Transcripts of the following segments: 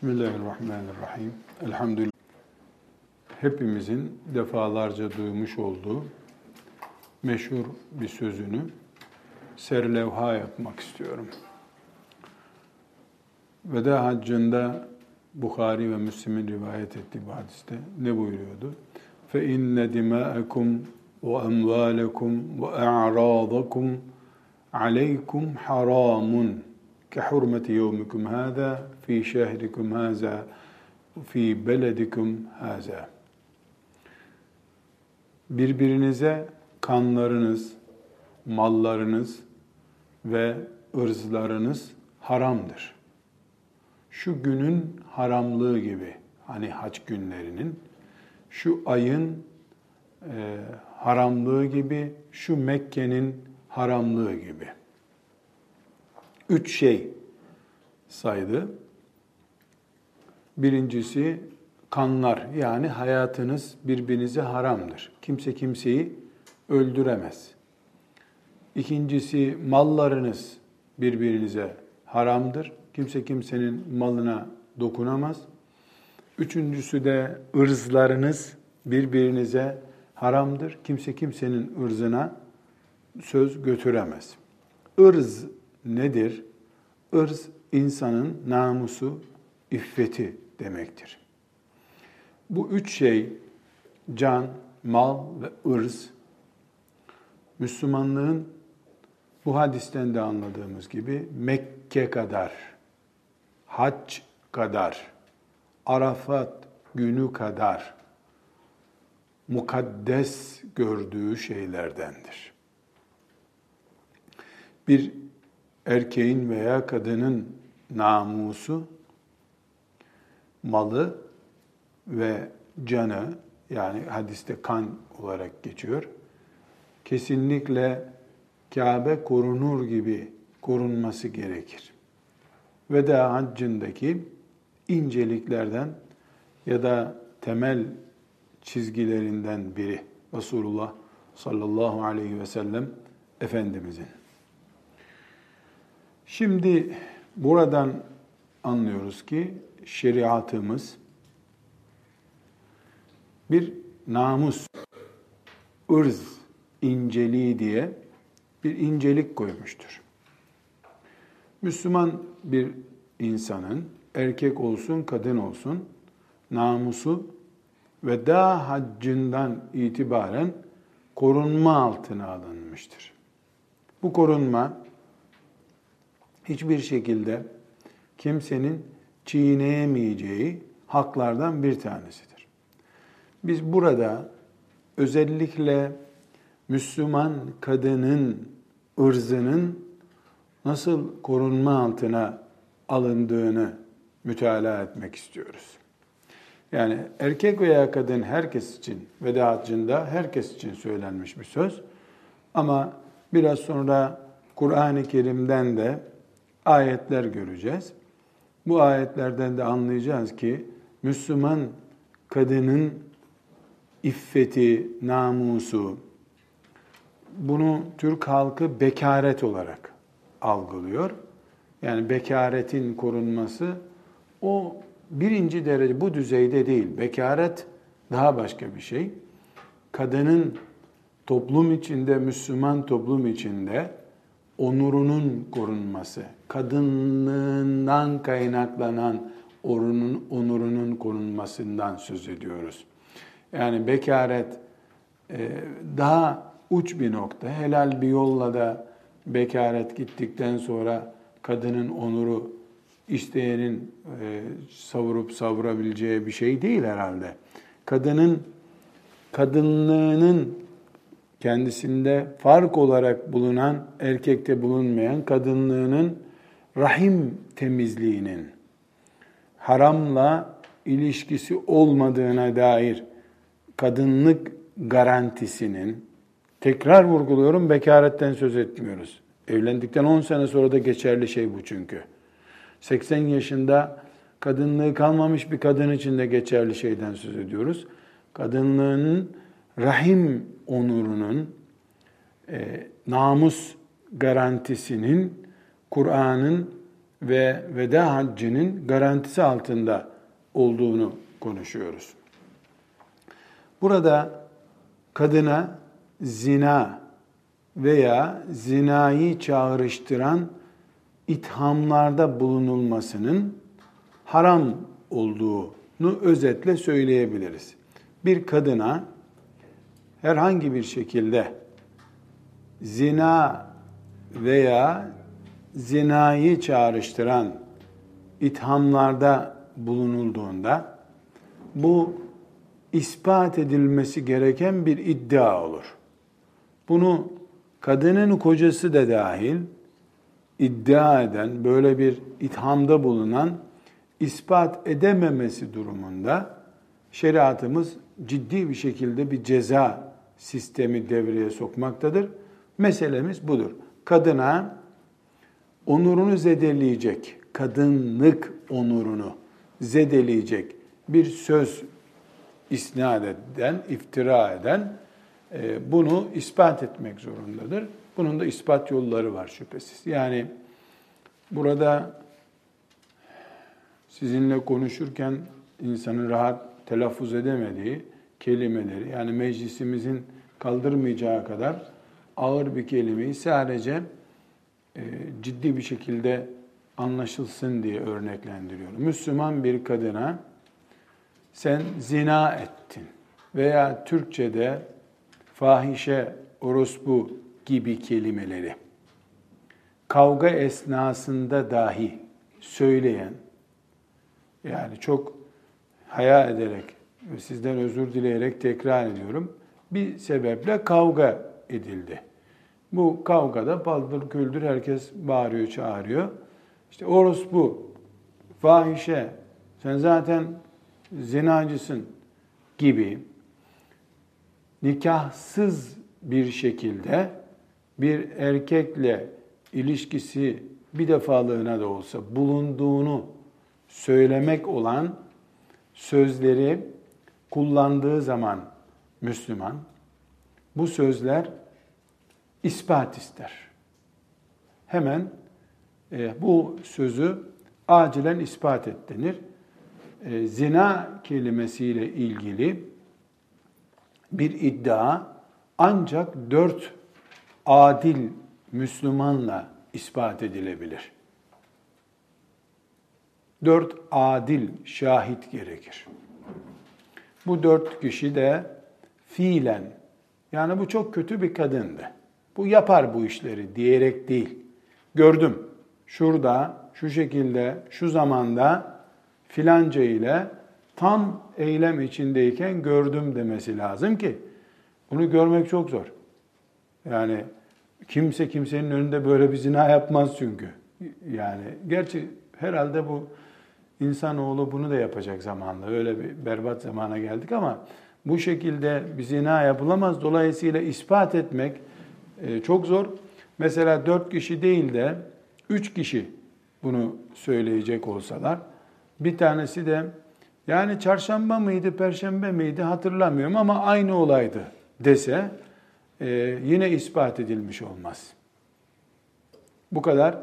Bismillahirrahmanirrahim. Elhamdülillah. Hepimizin defalarca duymuş olduğu meşhur bir sözünü serlevha yapmak istiyorum. Veda haccında Bukhari ve Müslim'in rivayet ettiği bu hadiste ne buyuruyordu? فَاِنَّ دِمَاءَكُمْ وَاَمْوَالَكُمْ وَاَعْرَاضَكُمْ عَلَيْكُمْ حَرَامٌ كحرمة يومكم هذا في شهركم هذا في beledikum haza. Birbirinize kanlarınız, mallarınız ve ırzlarınız haramdır. Şu günün haramlığı gibi, hani haç günlerinin, şu ayın e, haramlığı gibi, şu Mekke'nin haramlığı gibi.'' Üç şey saydı. Birincisi kanlar yani hayatınız birbirinize haramdır. Kimse kimseyi öldüremez. İkincisi mallarınız birbirinize haramdır. Kimse kimsenin malına dokunamaz. Üçüncüsü de ırzlarınız birbirinize haramdır. Kimse kimsenin ırzına söz götüremez. Irz nedir? Irz insanın namusu, iffeti demektir. Bu üç şey can, mal ve ırz Müslümanlığın bu hadisten de anladığımız gibi Mekke kadar, hac kadar, Arafat günü kadar mukaddes gördüğü şeylerdendir. Bir erkeğin veya kadının namusu, malı ve canı yani hadiste kan olarak geçiyor. Kesinlikle Kabe korunur gibi korunması gerekir. Veda haccındaki inceliklerden ya da temel çizgilerinden biri Resulullah sallallahu aleyhi ve sellem Efendimizin. Şimdi buradan anlıyoruz ki şeriatımız bir namus, ırz inceliği diye bir incelik koymuştur. Müslüman bir insanın erkek olsun kadın olsun namusu ve daha haccından itibaren korunma altına alınmıştır. Bu korunma hiçbir şekilde kimsenin çiğneyemeyeceği haklardan bir tanesidir. Biz burada özellikle Müslüman kadının ırzının nasıl korunma altına alındığını mütalaa etmek istiyoruz. Yani erkek veya kadın herkes için veda haccında herkes için söylenmiş bir söz. Ama biraz sonra Kur'an-ı Kerim'den de ayetler göreceğiz. Bu ayetlerden de anlayacağız ki Müslüman kadının iffeti, namusu, bunu Türk halkı bekaret olarak algılıyor. Yani bekaretin korunması o birinci derece bu düzeyde değil. Bekaret daha başka bir şey. Kadının toplum içinde, Müslüman toplum içinde onurunun korunması, kadınlığından kaynaklanan onurunun, onurunun korunmasından söz ediyoruz. Yani bekaret e, daha uç bir nokta. Helal bir yolla da bekaret gittikten sonra kadının onuru isteyenin e, savurup savurabileceği bir şey değil herhalde. Kadının kadınlığının kendisinde fark olarak bulunan, erkekte bulunmayan kadınlığının rahim temizliğinin haramla ilişkisi olmadığına dair kadınlık garantisinin tekrar vurguluyorum bekaretten söz etmiyoruz. Evlendikten 10 sene sonra da geçerli şey bu çünkü. 80 yaşında kadınlığı kalmamış bir kadın için de geçerli şeyden söz ediyoruz. Kadınlığının rahim onurunun, e, namus garantisinin Kur'an'ın ve veda haccının garantisi altında olduğunu konuşuyoruz. Burada kadına zina veya zinayı çağrıştıran ithamlarda bulunulmasının haram olduğunu özetle söyleyebiliriz. Bir kadına herhangi bir şekilde zina veya zinayı çağrıştıran ithamlarda bulunulduğunda bu ispat edilmesi gereken bir iddia olur. Bunu kadının kocası da dahil iddia eden, böyle bir ithamda bulunan ispat edememesi durumunda şeriatımız ciddi bir şekilde bir ceza sistemi devreye sokmaktadır. Meselemiz budur. Kadına onurunu zedeleyecek, kadınlık onurunu zedeleyecek bir söz isnat eden, iftira eden e, bunu ispat etmek zorundadır. Bunun da ispat yolları var şüphesiz. Yani burada sizinle konuşurken insanın rahat telaffuz edemediği kelimeleri yani meclisimizin kaldırmayacağı kadar ağır bir kelimeyi sadece e, ciddi bir şekilde anlaşılsın diye örneklendiriyorum. Müslüman bir kadına sen zina ettin veya Türkçe'de fahişe, orospu gibi kelimeleri kavga esnasında dahi söyleyen yani çok haya ederek sizden özür dileyerek tekrar ediyorum. Bir sebeple kavga edildi. Bu kavgada paldır küldür herkes bağırıyor, çağırıyor. İşte orospu, fahişe, sen zaten zinacısın gibi nikahsız bir şekilde bir erkekle ilişkisi bir defalığına da olsa bulunduğunu söylemek olan sözleri kullandığı zaman Müslüman bu sözler ispat ister. Hemen e, bu sözü acilen ispat et denir. E, zina kelimesiyle ilgili bir iddia ancak dört adil Müslümanla ispat edilebilir. Dört adil şahit gerekir. Bu dört kişi de fiilen, yani bu çok kötü bir kadındı. Bu yapar bu işleri diyerek değil. Gördüm, şurada, şu şekilde, şu zamanda filanca ile tam eylem içindeyken gördüm demesi lazım ki bunu görmek çok zor. Yani kimse kimsenin önünde böyle bir zina yapmaz çünkü. Yani gerçi herhalde bu insanoğlu bunu da yapacak zamanla. Öyle bir berbat zamana geldik ama bu şekilde bir zina yapılamaz. Dolayısıyla ispat etmek e, çok zor. Mesela dört kişi değil de üç kişi bunu söyleyecek olsalar, bir tanesi de yani çarşamba mıydı, perşembe miydi hatırlamıyorum ama aynı olaydı dese e, yine ispat edilmiş olmaz. Bu kadar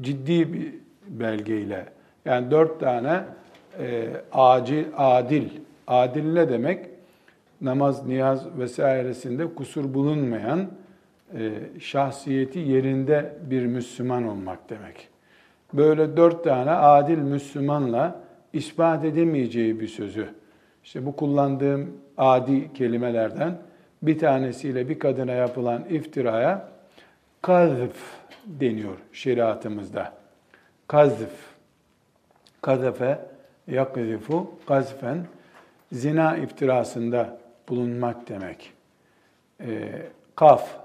ciddi bir belgeyle yani dört tane e, acil, adil, adil ne demek? Namaz, niyaz vesairesinde kusur bulunmayan e, şahsiyeti yerinde bir Müslüman olmak demek. Böyle dört tane adil Müslümanla ispat edemeyeceği bir sözü, işte bu kullandığım adi kelimelerden bir tanesiyle bir kadına yapılan iftiraya kazf deniyor şeriatımızda. Kazf, kazefe, yakzifu, kazfen, zina iftirasında bulunmak demek. E, kaf,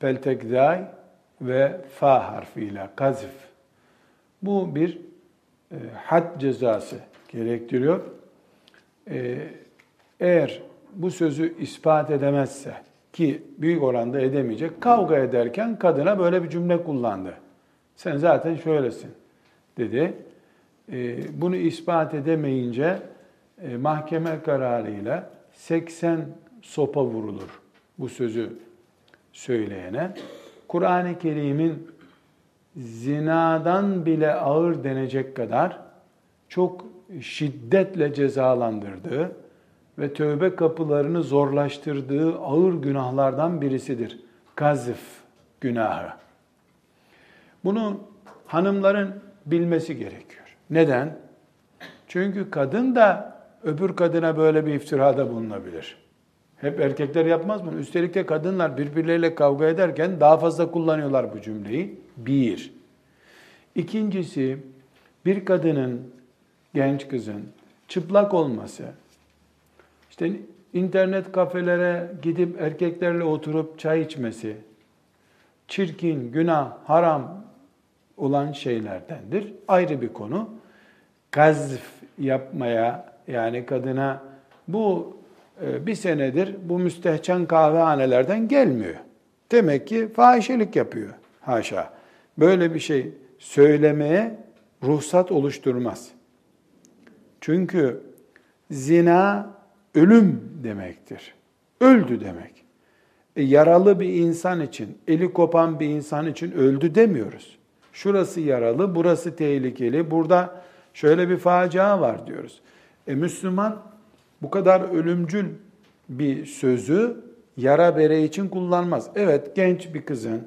peltekzay ve fa harfiyle kazf. Bu bir e, had cezası gerektiriyor. E, eğer bu sözü ispat edemezse ki büyük oranda edemeyecek, kavga ederken kadına böyle bir cümle kullandı. Sen zaten şöylesin dedi. E, bunu ispat edemeyince e, mahkeme kararıyla 80 sopa vurulur bu sözü söyleyene. Kur'an-ı Kerim'in zinadan bile ağır denecek kadar çok şiddetle cezalandırdığı ve tövbe kapılarını zorlaştırdığı ağır günahlardan birisidir. Gazif günahı. Bunu hanımların bilmesi gerekiyor. Neden? Çünkü kadın da öbür kadına böyle bir iftirada bulunabilir. Hep erkekler yapmaz bunu. Üstelik de kadınlar birbirleriyle kavga ederken daha fazla kullanıyorlar bu cümleyi. Bir. İkincisi, bir kadının, genç kızın çıplak olması, işte internet kafelere gidip erkeklerle oturup çay içmesi, çirkin, günah, haram olan şeylerdendir. Ayrı bir konu. Gazf yapmaya yani kadına bu e, bir senedir bu müstehcen kahvehanelerden gelmiyor. Demek ki fahişelik yapıyor. Haşa. Böyle bir şey söylemeye ruhsat oluşturmaz. Çünkü zina ölüm demektir. Öldü demek. E, yaralı bir insan için, eli kopan bir insan için öldü demiyoruz. Şurası yaralı, burası tehlikeli, burada şöyle bir facia var diyoruz. E Müslüman bu kadar ölümcül bir sözü yara bere için kullanmaz. Evet genç bir kızın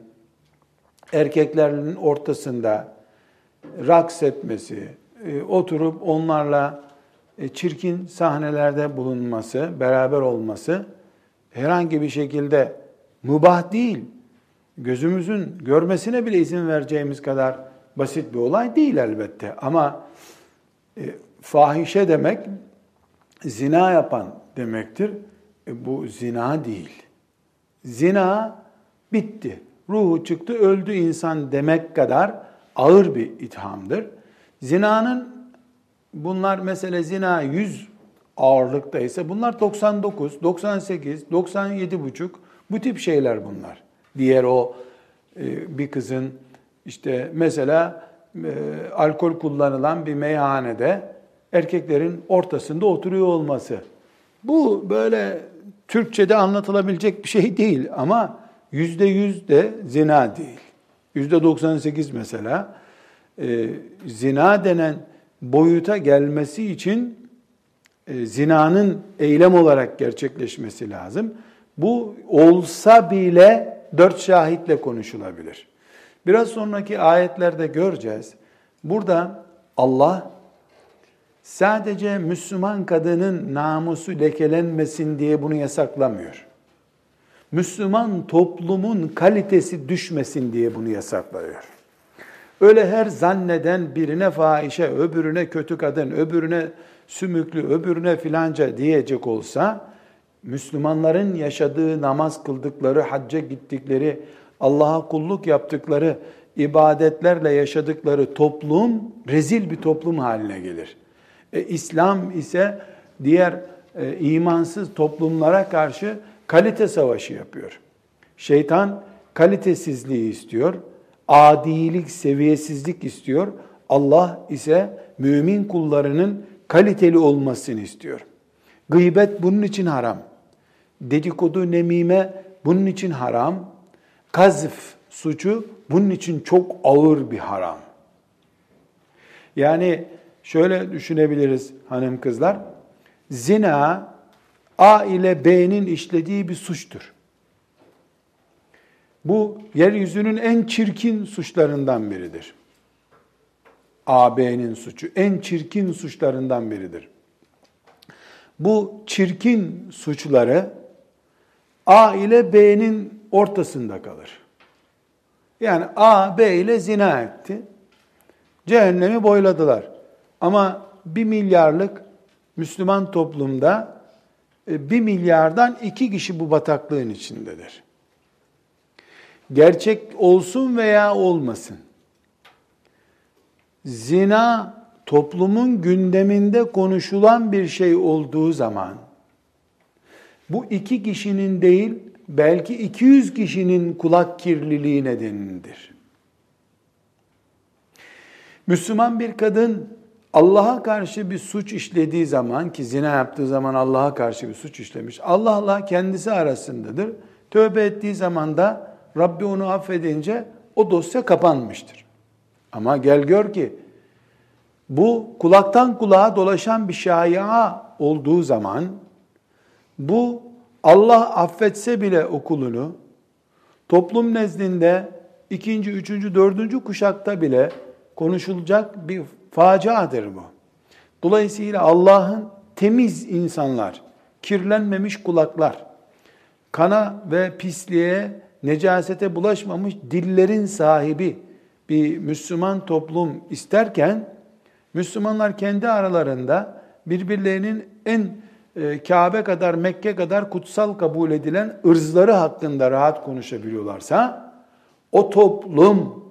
erkeklerin ortasında raks etmesi, e, oturup onlarla e, çirkin sahnelerde bulunması, beraber olması herhangi bir şekilde mubah değil. Gözümüzün görmesine bile izin vereceğimiz kadar basit bir olay değil elbette. Ama e, fahişe demek zina yapan demektir. E, bu zina değil. Zina bitti. Ruhu çıktı, öldü insan demek kadar ağır bir ithamdır. Zinanın bunlar mesela zina 100 ağırlıkta ise bunlar 99, 98, 97 buçuk bu tip şeyler bunlar. Diğer o e, bir kızın işte mesela e, alkol kullanılan bir meyhanede erkeklerin ortasında oturuyor olması. Bu böyle Türkçe'de anlatılabilecek bir şey değil ama yüzde yüz de zina değil. Yüzde 98 mesela e, zina denen boyuta gelmesi için e, zinanın eylem olarak gerçekleşmesi lazım. Bu olsa bile dört şahitle konuşulabilir. Biraz sonraki ayetlerde göreceğiz. Burada Allah sadece Müslüman kadının namusu lekelenmesin diye bunu yasaklamıyor. Müslüman toplumun kalitesi düşmesin diye bunu yasaklıyor. Öyle her zanneden birine fahişe, öbürüne kötü kadın, öbürüne sümüklü, öbürüne filanca diyecek olsa, Müslümanların yaşadığı, namaz kıldıkları, hacca gittikleri, Allah'a kulluk yaptıkları, ibadetlerle yaşadıkları toplum rezil bir toplum haline gelir. E, İslam ise diğer e, imansız toplumlara karşı kalite savaşı yapıyor. Şeytan kalitesizliği istiyor, adilik, seviyesizlik istiyor. Allah ise mümin kullarının kaliteli olmasını istiyor. Gıybet bunun için haram. Dedikodu, nemime bunun için haram. Kazf suçu bunun için çok ağır bir haram. Yani şöyle düşünebiliriz hanım kızlar. Zina A ile B'nin işlediği bir suçtur. Bu yeryüzünün en çirkin suçlarından biridir. A, B'nin suçu en çirkin suçlarından biridir. Bu çirkin suçları A ile B'nin ortasında kalır. Yani A, B ile zina etti. Cehennemi boyladılar. Ama bir milyarlık Müslüman toplumda e, bir milyardan iki kişi bu bataklığın içindedir. Gerçek olsun veya olmasın. Zina toplumun gündeminde konuşulan bir şey olduğu zaman bu iki kişinin değil belki 200 kişinin kulak kirliliği nedenidir. Müslüman bir kadın Allah'a karşı bir suç işlediği zaman ki zina yaptığı zaman Allah'a karşı bir suç işlemiş. Allah'la kendisi arasındadır. Tövbe ettiği zaman da Rabbi onu affedince o dosya kapanmıştır. Ama gel gör ki bu kulaktan kulağa dolaşan bir şaya olduğu zaman bu Allah affetse bile okulunu toplum nezdinde ikinci, üçüncü, dördüncü kuşakta bile konuşulacak bir faciadır bu. Dolayısıyla Allah'ın temiz insanlar, kirlenmemiş kulaklar, kana ve pisliğe, necasete bulaşmamış dillerin sahibi bir Müslüman toplum isterken, Müslümanlar kendi aralarında birbirlerinin en Kabe kadar, Mekke kadar kutsal kabul edilen ırzları hakkında rahat konuşabiliyorlarsa, o toplum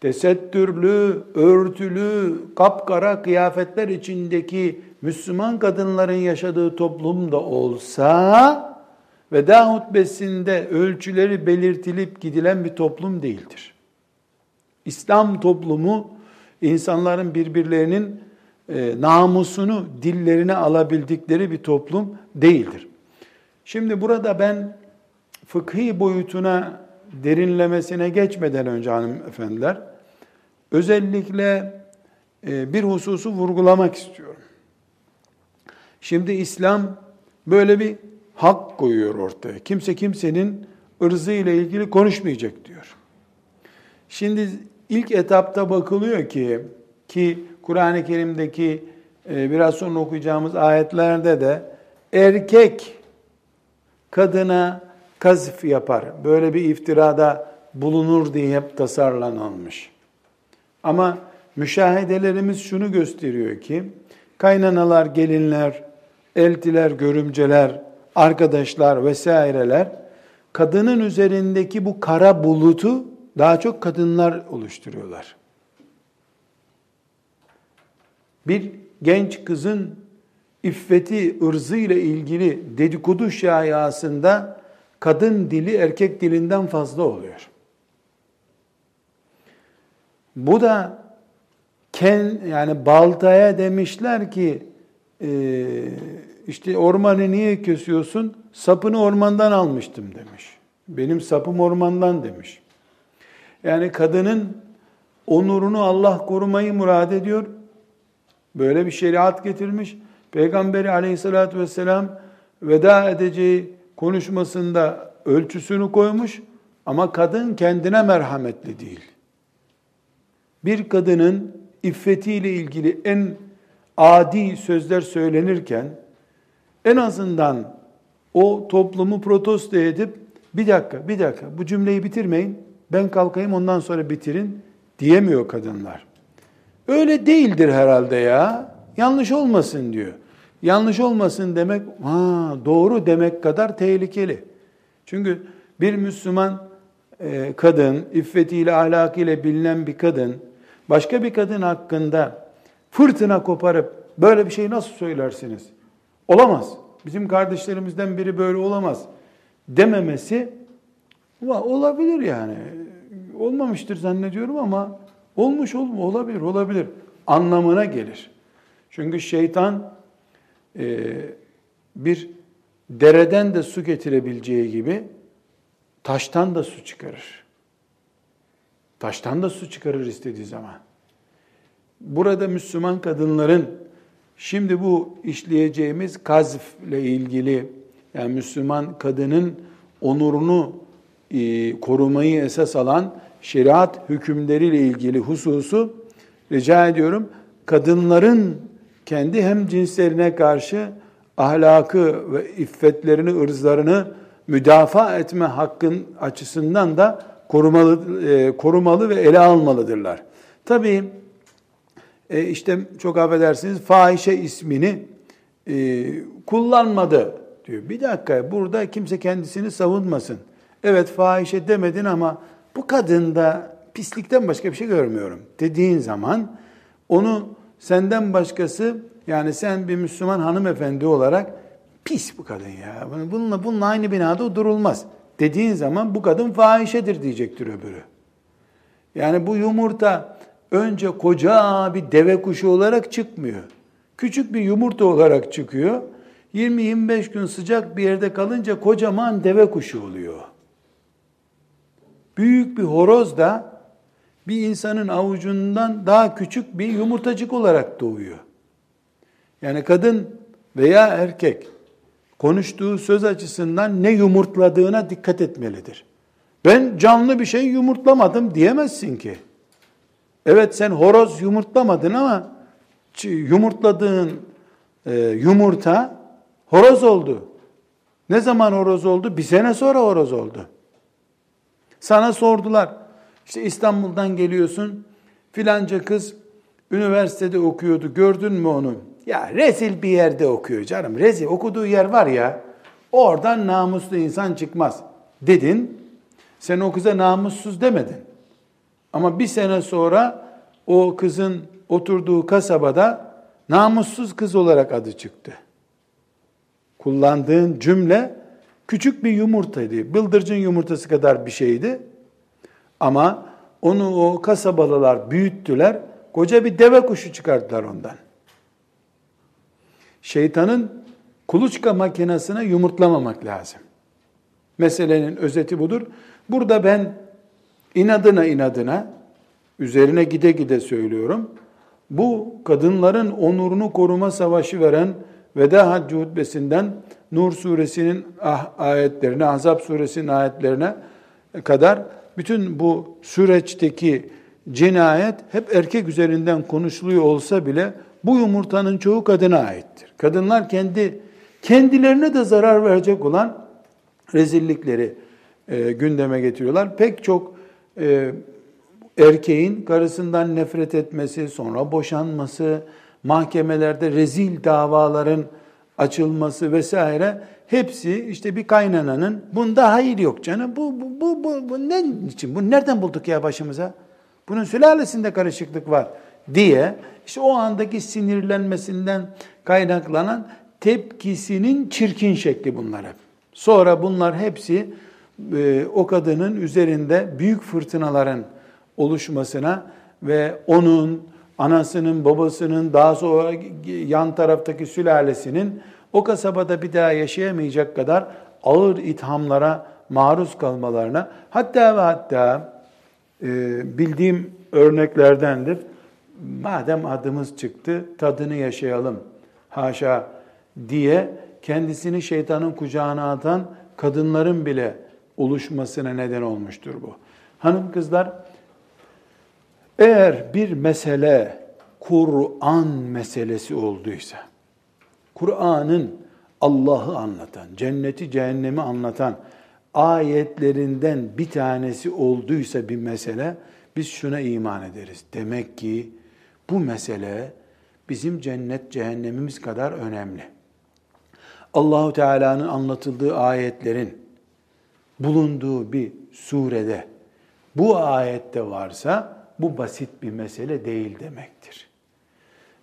tesettürlü, örtülü, kapkara kıyafetler içindeki Müslüman kadınların yaşadığı toplumda olsa, veda hutbesinde ölçüleri belirtilip gidilen bir toplum değildir. İslam toplumu insanların birbirlerinin e, namusunu dillerine alabildikleri bir toplum değildir. Şimdi burada ben fıkhi boyutuna derinlemesine geçmeden önce hanımefendiler, özellikle e, bir hususu vurgulamak istiyorum. Şimdi İslam böyle bir hak koyuyor ortaya. Kimse kimsenin ırzı ile ilgili konuşmayacak diyor. Şimdi ilk etapta bakılıyor ki ki Kur'an-ı Kerim'deki e, biraz sonra okuyacağımız ayetlerde de erkek kadına kazf yapar. Böyle bir iftirada bulunur diye hep tasarlanılmış. Ama müşahedelerimiz şunu gösteriyor ki kaynanalar, gelinler, eltiler, görümceler, arkadaşlar vesaireler kadının üzerindeki bu kara bulutu daha çok kadınlar oluşturuyorlar. Bir genç kızın iffeti, ırzı ile ilgili dedikodu şayasında kadın dili erkek dilinden fazla oluyor. Bu da ken yani baltaya demişler ki e, işte ormanı niye kesiyorsun? Sapını ormandan almıştım demiş. Benim sapım ormandan demiş. Yani kadının onurunu Allah korumayı murad ediyor. Böyle bir şeriat getirmiş. Peygamberi aleyhissalatü vesselam veda edeceği konuşmasında ölçüsünü koymuş ama kadın kendine merhametli değil. Bir kadının iffetiyle ilgili en adi sözler söylenirken en azından o toplumu protesto edip bir dakika, bir dakika bu cümleyi bitirmeyin, ben kalkayım ondan sonra bitirin diyemiyor kadınlar. Öyle değildir herhalde ya. Yanlış olmasın diyor. Yanlış olmasın demek, ha, doğru demek kadar tehlikeli. Çünkü bir Müslüman e, kadın, iffetiyle, ahlakıyla bilinen bir kadın, başka bir kadın hakkında fırtına koparıp böyle bir şey nasıl söylersiniz? Olamaz. Bizim kardeşlerimizden biri böyle olamaz dememesi olabilir yani. Olmamıştır zannediyorum ama olmuş olma olabilir, olabilir anlamına gelir. Çünkü şeytan e, bir dereden de su getirebileceği gibi taştan da su çıkarır. Taştan da su çıkarır istediği zaman. Burada Müslüman kadınların şimdi bu işleyeceğimiz kazf ile ilgili yani Müslüman kadının onurunu e, korumayı esas alan şeriat hükümleriyle ilgili hususu rica ediyorum kadınların kendi hem cinslerine karşı ahlakı ve iffetlerini, ırzlarını müdafaa etme hakkın açısından da korumalı, e, korumalı ve ele almalıdırlar. Tabii e, işte çok affedersiniz fahişe ismini e, kullanmadı diyor. Bir dakika burada kimse kendisini savunmasın. Evet fahişe demedin ama bu kadında pislikten başka bir şey görmüyorum dediğin zaman onu senden başkası yani sen bir Müslüman hanımefendi olarak pis bu kadın ya. Bununla, bununla aynı binada durulmaz. Dediğin zaman bu kadın fahişedir diyecektir öbürü. Yani bu yumurta önce koca bir deve kuşu olarak çıkmıyor. Küçük bir yumurta olarak çıkıyor. 20-25 gün sıcak bir yerde kalınca kocaman deve kuşu oluyor. Büyük bir horoz da bir insanın avucundan daha küçük bir yumurtacık olarak doğuyor. Yani kadın veya erkek konuştuğu söz açısından ne yumurtladığına dikkat etmelidir. Ben canlı bir şey yumurtlamadım diyemezsin ki. Evet sen horoz yumurtlamadın ama yumurtladığın e, yumurta horoz oldu. Ne zaman horoz oldu? Bir sene sonra horoz oldu. Sana sordular. İşte İstanbul'dan geliyorsun. Filanca kız üniversitede okuyordu. Gördün mü onu? Ya rezil bir yerde okuyor canım. Rezil okuduğu yer var ya. Oradan namuslu insan çıkmaz. Dedin. Sen o kıza namussuz demedin. Ama bir sene sonra o kızın oturduğu kasabada namussuz kız olarak adı çıktı. Kullandığın cümle küçük bir yumurtaydı. Bıldırcın yumurtası kadar bir şeydi. Ama onu o kasabalılar büyüttüler. Koca bir deve kuşu çıkarttılar ondan. Şeytanın kuluçka makinesine yumurtlamamak lazım. Meselenin özeti budur. Burada ben inadına inadına üzerine gide gide söylüyorum. Bu kadınların onurunu koruma savaşı veren Veda Haccı hutbesinden Nur suresinin ah, ayetlerine, Ahzab suresinin ayetlerine kadar bütün bu süreçteki cinayet hep erkek üzerinden konuşuluyor olsa bile bu yumurtanın çoğu kadına aittir. Kadınlar kendi kendilerine de zarar verecek olan rezillikleri e, gündeme getiriyorlar. Pek çok e, erkeğin karısından nefret etmesi, sonra boşanması, mahkemelerde rezil davaların açılması vesaire hepsi işte bir kaynananın bunda hayır yok canım. Bu bu bu bu, bu ne için? Bu nereden bulduk ya başımıza? Bunun sülalesinde karışıklık var diye işte o andaki sinirlenmesinden kaynaklanan tepkisinin çirkin şekli bunlar hep. Sonra bunlar hepsi e, o kadının üzerinde büyük fırtınaların oluşmasına ve onun anasının, babasının, daha sonra yan taraftaki sülalesinin o kasabada bir daha yaşayamayacak kadar ağır ithamlara maruz kalmalarına hatta ve hatta e, bildiğim örneklerdendir. Madem adımız çıktı tadını yaşayalım haşa diye kendisini şeytanın kucağına atan kadınların bile oluşmasına neden olmuştur bu. Hanım kızlar eğer bir mesele Kur'an meselesi olduysa, Kur'an'ın Allah'ı anlatan, cenneti cehennemi anlatan ayetlerinden bir tanesi olduysa bir mesele, biz şuna iman ederiz. Demek ki bu mesele bizim cennet cehennemimiz kadar önemli. Allahu Teala'nın anlatıldığı ayetlerin bulunduğu bir surede bu ayette varsa bu basit bir mesele değil demektir.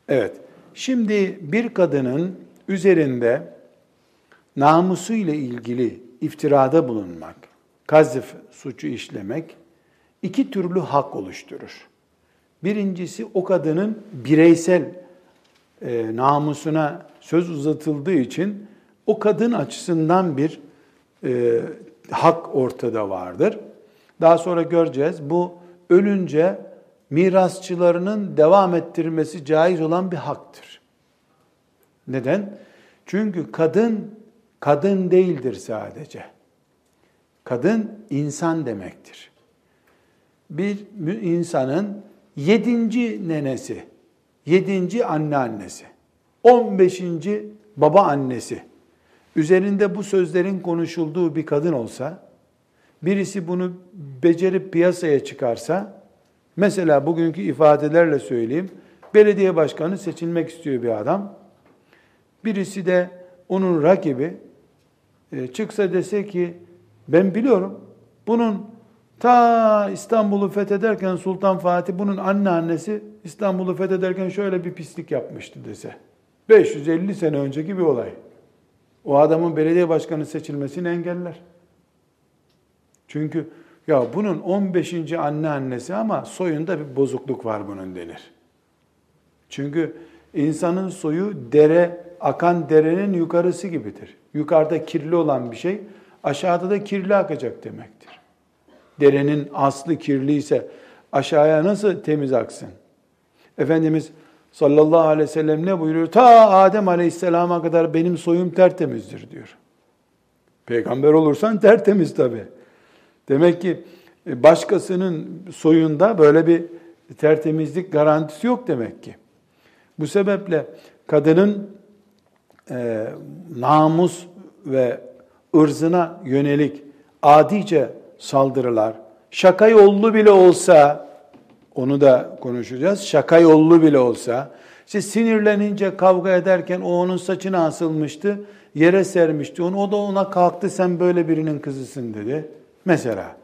Evet, şimdi bir kadının üzerinde namusu ile ilgili iftirada bulunmak, kazıf suçu işlemek iki türlü hak oluşturur. Birincisi o kadının bireysel e, namusuna söz uzatıldığı için o kadın açısından bir e, hak ortada vardır. Daha sonra göreceğiz. Bu ölünce mirasçılarının devam ettirmesi caiz olan bir haktır. Neden? Çünkü kadın kadın değildir sadece. Kadın insan demektir. Bir insanın yedinci nenesi, yedinci anneannesi, on beşinci baba annesi üzerinde bu sözlerin konuşulduğu bir kadın olsa, birisi bunu becerip piyasaya çıkarsa, mesela bugünkü ifadelerle söyleyeyim, belediye başkanı seçilmek istiyor bir adam. Birisi de onun rakibi e, çıksa dese ki ben biliyorum bunun ta İstanbul'u fethederken Sultan Fatih bunun anneannesi İstanbul'u fethederken şöyle bir pislik yapmıştı dese. 550 sene önceki bir olay. O adamın belediye başkanı seçilmesini engeller. Çünkü ya bunun 15. anneannesi ama soyunda bir bozukluk var bunun denir. Çünkü insanın soyu dere, akan derenin yukarısı gibidir. Yukarıda kirli olan bir şey aşağıda da kirli akacak demektir. Derenin aslı kirliyse aşağıya nasıl temiz aksın? Efendimiz sallallahu aleyhi ve sellem ne buyuruyor? Ta Adem aleyhisselama kadar benim soyum tertemizdir diyor. Peygamber olursan tertemiz tabi. Demek ki e, başkasının soyunda böyle bir tertemizlik garantisi yok demek ki. Bu sebeple kadının e, namus ve ırzına yönelik adice saldırılar, şaka yollu bile olsa, onu da konuşacağız, şaka yollu bile olsa, işte sinirlenince kavga ederken o onun saçına asılmıştı, yere sermişti onu, o da ona kalktı sen böyle birinin kızısın dedi. Mesela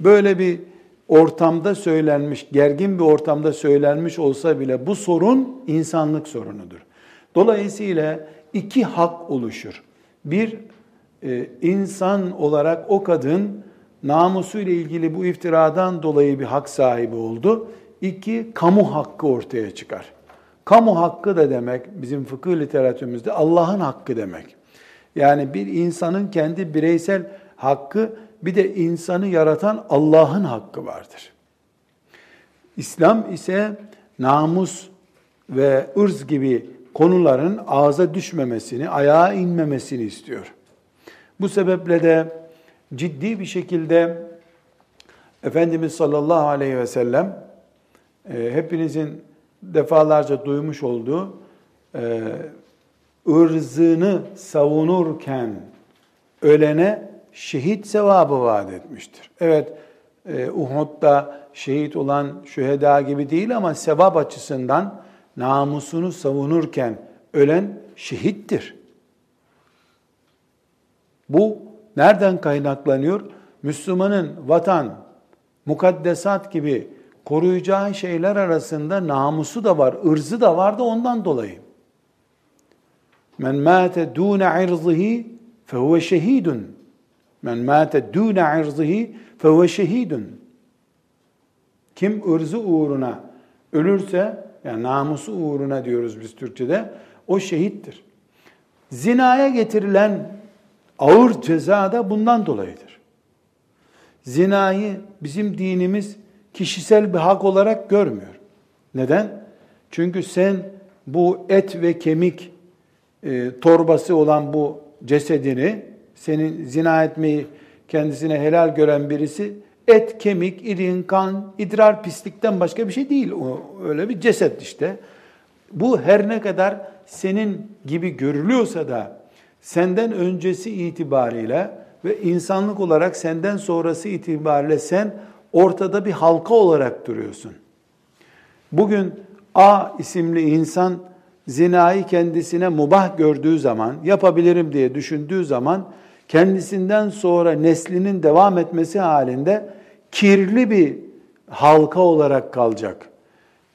böyle bir ortamda söylenmiş, gergin bir ortamda söylenmiş olsa bile bu sorun insanlık sorunudur. Dolayısıyla iki hak oluşur. Bir, e, insan olarak o kadın namusuyla ilgili bu iftiradan dolayı bir hak sahibi oldu. İki, kamu hakkı ortaya çıkar. Kamu hakkı da demek bizim fıkıh literatürümüzde Allah'ın hakkı demek. Yani bir insanın kendi bireysel hakkı bir de insanı yaratan Allah'ın hakkı vardır. İslam ise namus ve ırz gibi konuların ağza düşmemesini, ayağa inmemesini istiyor. Bu sebeple de ciddi bir şekilde Efendimiz sallallahu aleyhi ve sellem e, hepinizin defalarca duymuş olduğu e, ırzını savunurken ölene şehit sevabı vaat etmiştir. Evet e, Uhud'da şehit olan şüheda gibi değil ama sevap açısından namusunu savunurken ölen şehittir. Bu nereden kaynaklanıyor? Müslümanın vatan, mukaddesat gibi koruyacağı şeyler arasında namusu da var, ırzı da var da ondan dolayı. Men mâte dûne irzihi fehuve şehidun. Men mâte dûne irzihi fehuve şehidun. Kim ırzı uğruna ölürse, yani namusu uğruna diyoruz biz Türkçe'de, o şehittir. Zinaya getirilen ağır ceza da bundan dolayıdır. Zinayı bizim dinimiz kişisel bir hak olarak görmüyor. Neden? Çünkü sen bu et ve kemik e, torbası olan bu cesedini, senin zina etmeyi kendisine helal gören birisi, et, kemik, irin, kan, idrar pislikten başka bir şey değil. O öyle bir ceset işte. Bu her ne kadar senin gibi görülüyorsa da senden öncesi itibariyle ve insanlık olarak senden sonrası itibariyle sen ortada bir halka olarak duruyorsun. Bugün A isimli insan zinayı kendisine mubah gördüğü zaman, yapabilirim diye düşündüğü zaman kendisinden sonra neslinin devam etmesi halinde kirli bir halka olarak kalacak.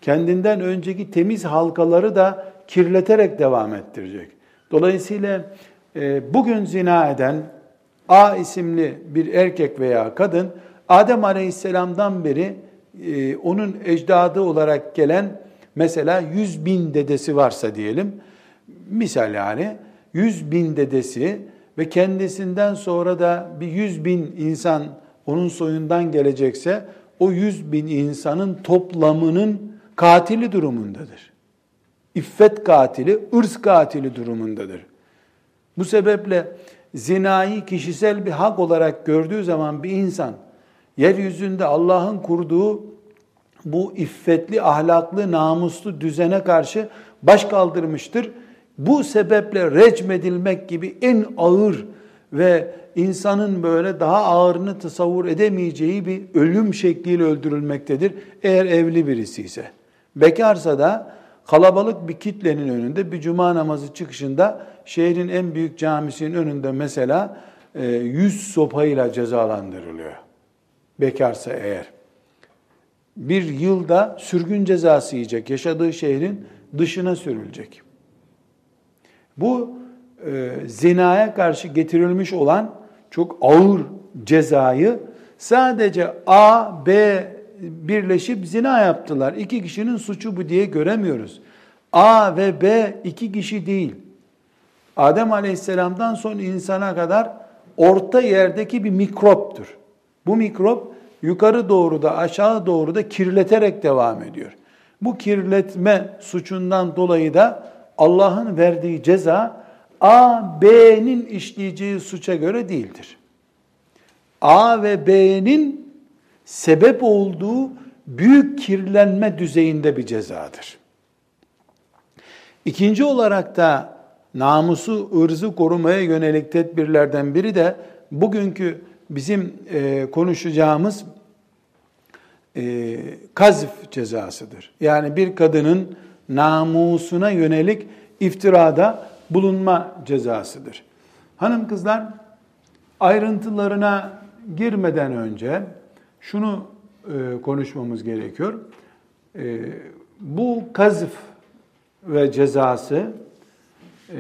Kendinden önceki temiz halkaları da kirleterek devam ettirecek. Dolayısıyla e, bugün zina eden A isimli bir erkek veya kadın Adem Aleyhisselam'dan beri e, onun ecdadı olarak gelen mesela yüz bin dedesi varsa diyelim, misal yani yüz bin dedesi ve kendisinden sonra da bir yüz bin insan onun soyundan gelecekse o yüz bin insanın toplamının katili durumundadır. İffet katili, ırz katili durumundadır. Bu sebeple zinayı kişisel bir hak olarak gördüğü zaman bir insan yeryüzünde Allah'ın kurduğu bu iffetli, ahlaklı, namuslu düzene karşı baş kaldırmıştır. Bu sebeple recmedilmek gibi en ağır ve insanın böyle daha ağırını tasavvur edemeyeceği bir ölüm şekliyle öldürülmektedir. Eğer evli birisi ise. Bekarsa da kalabalık bir kitlenin önünde bir cuma namazı çıkışında şehrin en büyük camisinin önünde mesela e, yüz sopayla cezalandırılıyor. Bekarsa eğer. Bir yılda sürgün cezası yiyecek. Yaşadığı şehrin dışına sürülecek. Bu e, zinaya karşı getirilmiş olan çok ağır cezayı sadece A, B birleşip zina yaptılar. İki kişinin suçu bu diye göremiyoruz. A ve B iki kişi değil. Adem Aleyhisselam'dan son insana kadar orta yerdeki bir mikroptur. Bu mikrop yukarı doğru da aşağı doğru da kirleterek devam ediyor. Bu kirletme suçundan dolayı da Allah'ın verdiği ceza A, B'nin işleyeceği suça göre değildir. A ve B'nin sebep olduğu büyük kirlenme düzeyinde bir cezadır. İkinci olarak da namusu, ırzı korumaya yönelik tedbirlerden biri de bugünkü bizim e, konuşacağımız e, kazf cezasıdır. Yani bir kadının namusuna yönelik iftirada bulunma cezasıdır. Hanım kızlar ayrıntılarına girmeden önce şunu e, konuşmamız gerekiyor. E, bu kazf ve cezası e,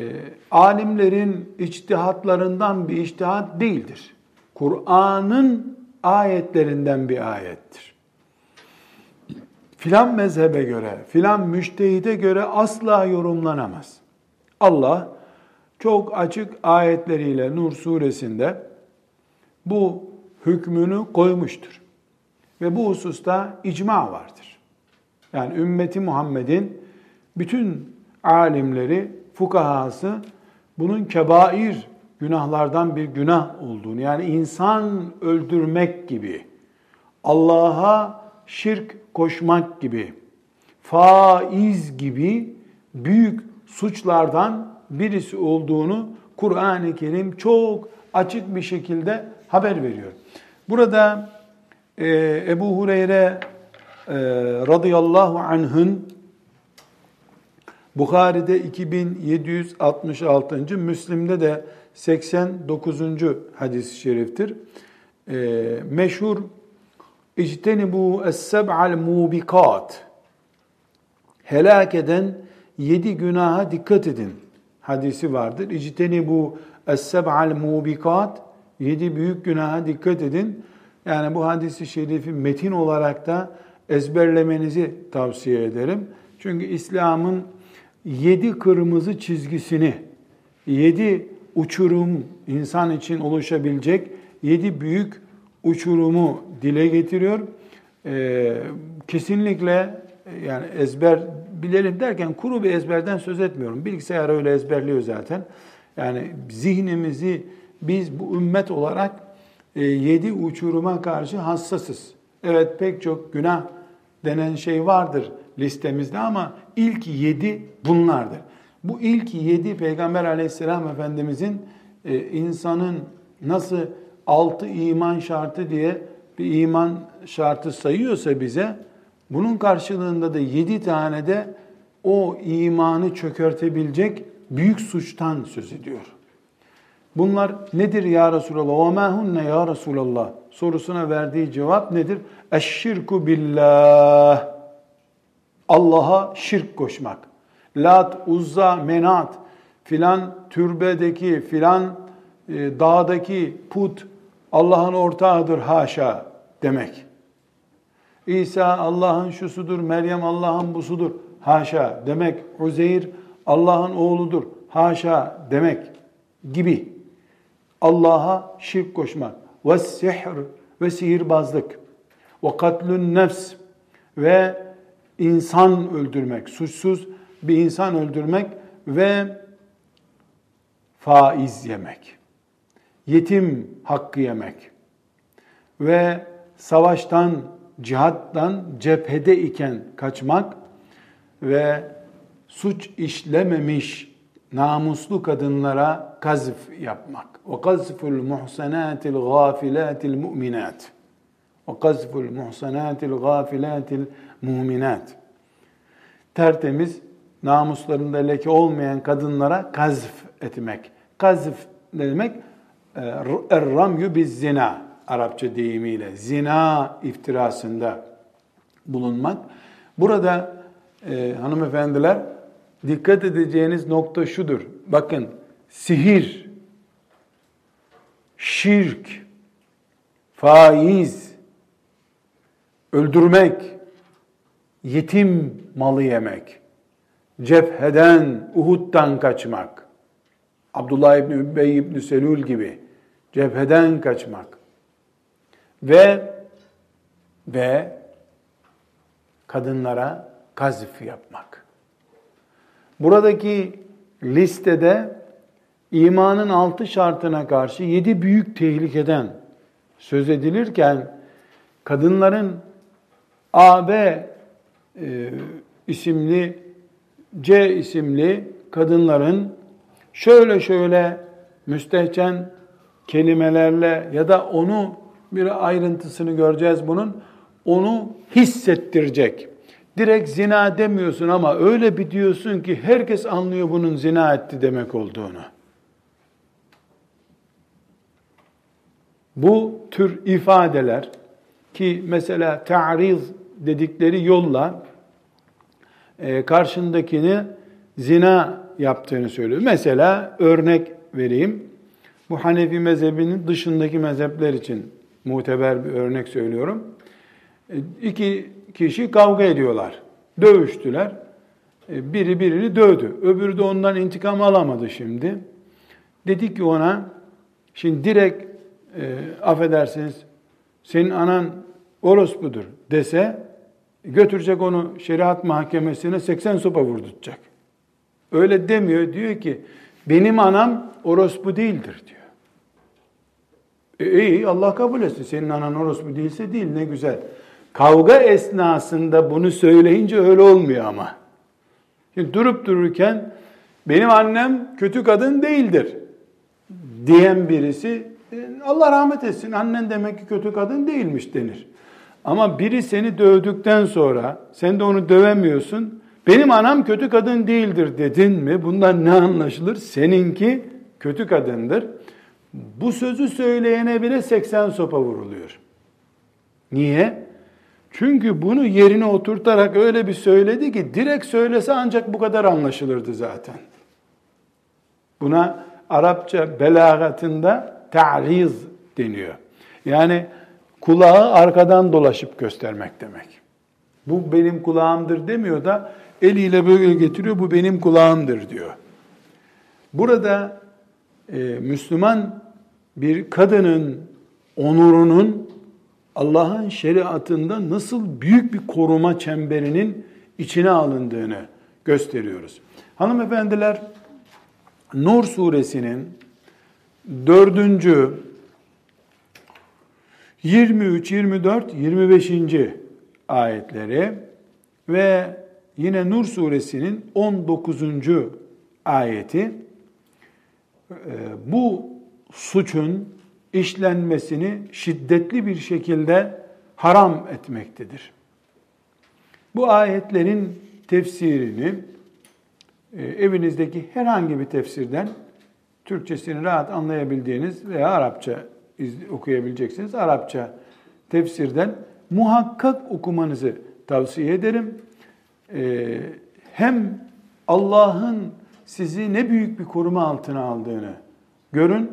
alimlerin içtihatlarından bir içtihat değildir. Kur'an'ın ayetlerinden bir ayettir. Filan mezhebe göre, filan müştehide göre asla yorumlanamaz. Allah çok açık ayetleriyle Nur suresinde bu hükmünü koymuştur. Ve bu hususta icma vardır. Yani ümmeti Muhammed'in bütün alimleri, fukahası bunun kebair günahlardan bir günah olduğunu yani insan öldürmek gibi, Allah'a şirk koşmak gibi, faiz gibi büyük suçlardan birisi olduğunu Kur'an-ı Kerim çok açık bir şekilde haber veriyor. Burada e, Ebu Hureyre e, radıyallahu anh'ın Bukhari'de 2766. Müslim'de de 89. hadis-i şeriftir. E, meşhur İctenibu es-seb'al mubikat helak eden yedi günaha dikkat edin hadisi vardır. İctenibu es-seb'al mubikat yedi büyük günaha dikkat edin. Yani bu hadisi şerifi metin olarak da ezberlemenizi tavsiye ederim. Çünkü İslam'ın yedi kırmızı çizgisini, yedi uçurum insan için oluşabilecek yedi büyük uçurumu dile getiriyor. Ee, kesinlikle yani ezber bilelim derken kuru bir ezberden söz etmiyorum. Bilgisayar öyle ezberliyor zaten. Yani zihnimizi biz bu ümmet olarak e, yedi uçuruma karşı hassasız. Evet pek çok günah denen şey vardır listemizde ama ilk yedi bunlardır. Bu ilk yedi Peygamber aleyhisselam efendimizin e, insanın nasıl altı iman şartı diye bir iman şartı sayıyorsa bize bunun karşılığında da yedi tane de o imanı çökertebilecek büyük suçtan söz ediyor. Bunlar nedir ya Resulallah? Ve mehunne ya Resulallah? Sorusuna verdiği cevap nedir? Eşşirku billah. Allah'a şirk koşmak. Lat, Uzza, Menat, filan türbedeki, filan e, dağdaki put, Allah'ın ortağıdır haşa demek. İsa Allah'ın şusudur, Meryem Allah'ın busudur haşa demek. Uzeyr Allah'ın oğludur haşa demek gibi. Allah'a şirk koşmak ve sihr ve sihirbazlık ve katlün nefs ve insan öldürmek, suçsuz bir insan öldürmek ve faiz yemek, yetim hakkı yemek ve savaştan, cihattan cephede iken kaçmak ve suç işlememiş namuslu kadınlara kazf yapmak. Ve kazful muhsanatil gafilatil mu'minat. Ve kazful muhsanatil gafilatil mu'minat. Tertemiz, namuslarında leke olmayan kadınlara kazf etmek. Kazf ne demek? Er-ramyu biz zina. Arapça deyimiyle. Zina iftirasında bulunmak. Burada e, hanımefendiler dikkat edeceğiniz nokta şudur. Bakın sihir, şirk, faiz, öldürmek, yetim malı yemek, cepheden, Uhud'dan kaçmak, Abdullah İbni Übbey İbni Selül gibi cepheden kaçmak ve ve kadınlara kazif yapmak. Buradaki listede imanın altı şartına karşı yedi büyük tehlikeden söz edilirken kadınların A, B e, isimli, C isimli kadınların şöyle şöyle müstehcen kelimelerle ya da onu bir ayrıntısını göreceğiz bunun, onu hissettirecek. Direkt zina demiyorsun ama öyle bir diyorsun ki herkes anlıyor bunun zina etti demek olduğunu. Bu tür ifadeler ki mesela ta'riz dedikleri yolla e, karşındakini zina yaptığını söylüyor. Mesela örnek vereyim. Bu Hanefi mezhebinin dışındaki mezhepler için muteber bir örnek söylüyorum. E, iki kişi kavga ediyorlar. Dövüştüler. E, biri birini dövdü. Öbürü de ondan intikam alamadı şimdi. Dedik ki ona, şimdi direkt e, affedersiniz, senin anan orospudur dese, götürecek onu şeriat mahkemesine 80 sopa vurduracak. Öyle demiyor. Diyor ki benim anam orospu değildir diyor. E, iyi Allah kabul etsin. Senin anan orospu değilse değil ne güzel. Kavga esnasında bunu söyleyince öyle olmuyor ama. Şimdi durup dururken benim annem kötü kadın değildir diyen birisi e, Allah rahmet etsin annen demek ki kötü kadın değilmiş denir. Ama biri seni dövdükten sonra sen de onu dövemiyorsun. Benim anam kötü kadın değildir dedin mi? Bundan ne anlaşılır? Seninki kötü kadındır. Bu sözü söyleyene bile 80 sopa vuruluyor. Niye? Çünkü bunu yerine oturtarak öyle bir söyledi ki direkt söylese ancak bu kadar anlaşılırdı zaten. Buna Arapça belagatında ta'riz deniyor. Yani kulağı arkadan dolaşıp göstermek demek. Bu benim kulağımdır demiyor da eliyle böyle getiriyor bu benim kulağımdır diyor. Burada e, Müslüman bir kadının onurunun Allah'ın şeriatında nasıl büyük bir koruma çemberinin içine alındığını gösteriyoruz. Hanımefendiler Nur suresinin dördüncü 23, 24, 25. ayetleri ve yine Nur suresinin 19. ayeti e, bu suçun işlenmesini şiddetli bir şekilde haram etmektedir. Bu ayetlerin tefsirini e, evinizdeki herhangi bir tefsirden Türkçesini rahat anlayabildiğiniz veya Arapça okuyabileceksiniz. Arapça tefsirden muhakkak okumanızı tavsiye ederim. Ee, hem Allah'ın sizi ne büyük bir koruma altına aldığını görün.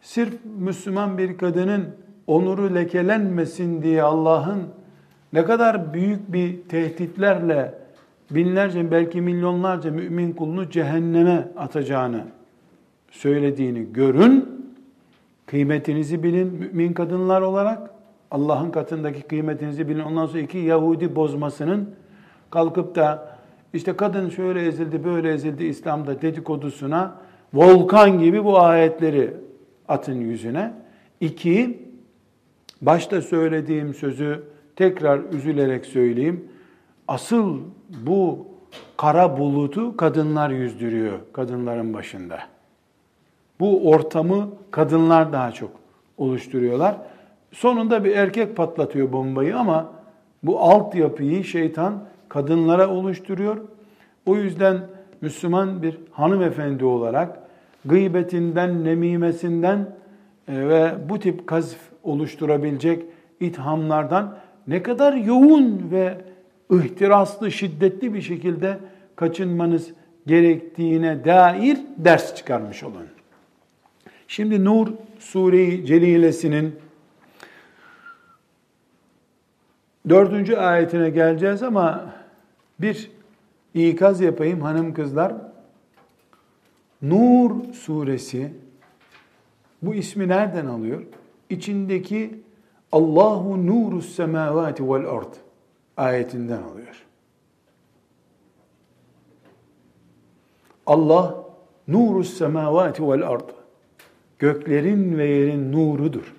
Sırf Müslüman bir kadının onuru lekelenmesin diye Allah'ın ne kadar büyük bir tehditlerle binlerce belki milyonlarca mümin kulunu cehenneme atacağını söylediğini görün. Kıymetinizi bilin mümin kadınlar olarak. Allah'ın katındaki kıymetinizi bilin. Ondan sonra iki Yahudi bozmasının kalkıp da işte kadın şöyle ezildi, böyle ezildi İslam'da dedikodusuna volkan gibi bu ayetleri atın yüzüne. İki, başta söylediğim sözü tekrar üzülerek söyleyeyim. Asıl bu kara bulutu kadınlar yüzdürüyor kadınların başında. Bu ortamı kadınlar daha çok oluşturuyorlar. Sonunda bir erkek patlatıyor bombayı ama bu altyapıyı şeytan kadınlara oluşturuyor. O yüzden Müslüman bir hanımefendi olarak gıybetinden, nemimesinden e, ve bu tip kazf oluşturabilecek ithamlardan ne kadar yoğun ve ihtiraslı, şiddetli bir şekilde kaçınmanız gerektiğine dair ders çıkarmış olun. Şimdi Nur Sure-i Celilesinin dördüncü ayetine geleceğiz ama bir ikaz yapayım hanım kızlar. Nur suresi bu ismi nereden alıyor? İçindeki Allahu nurus semavati vel ard ayetinden alıyor. Allah nurus semavati vel ard göklerin ve yerin nurudur.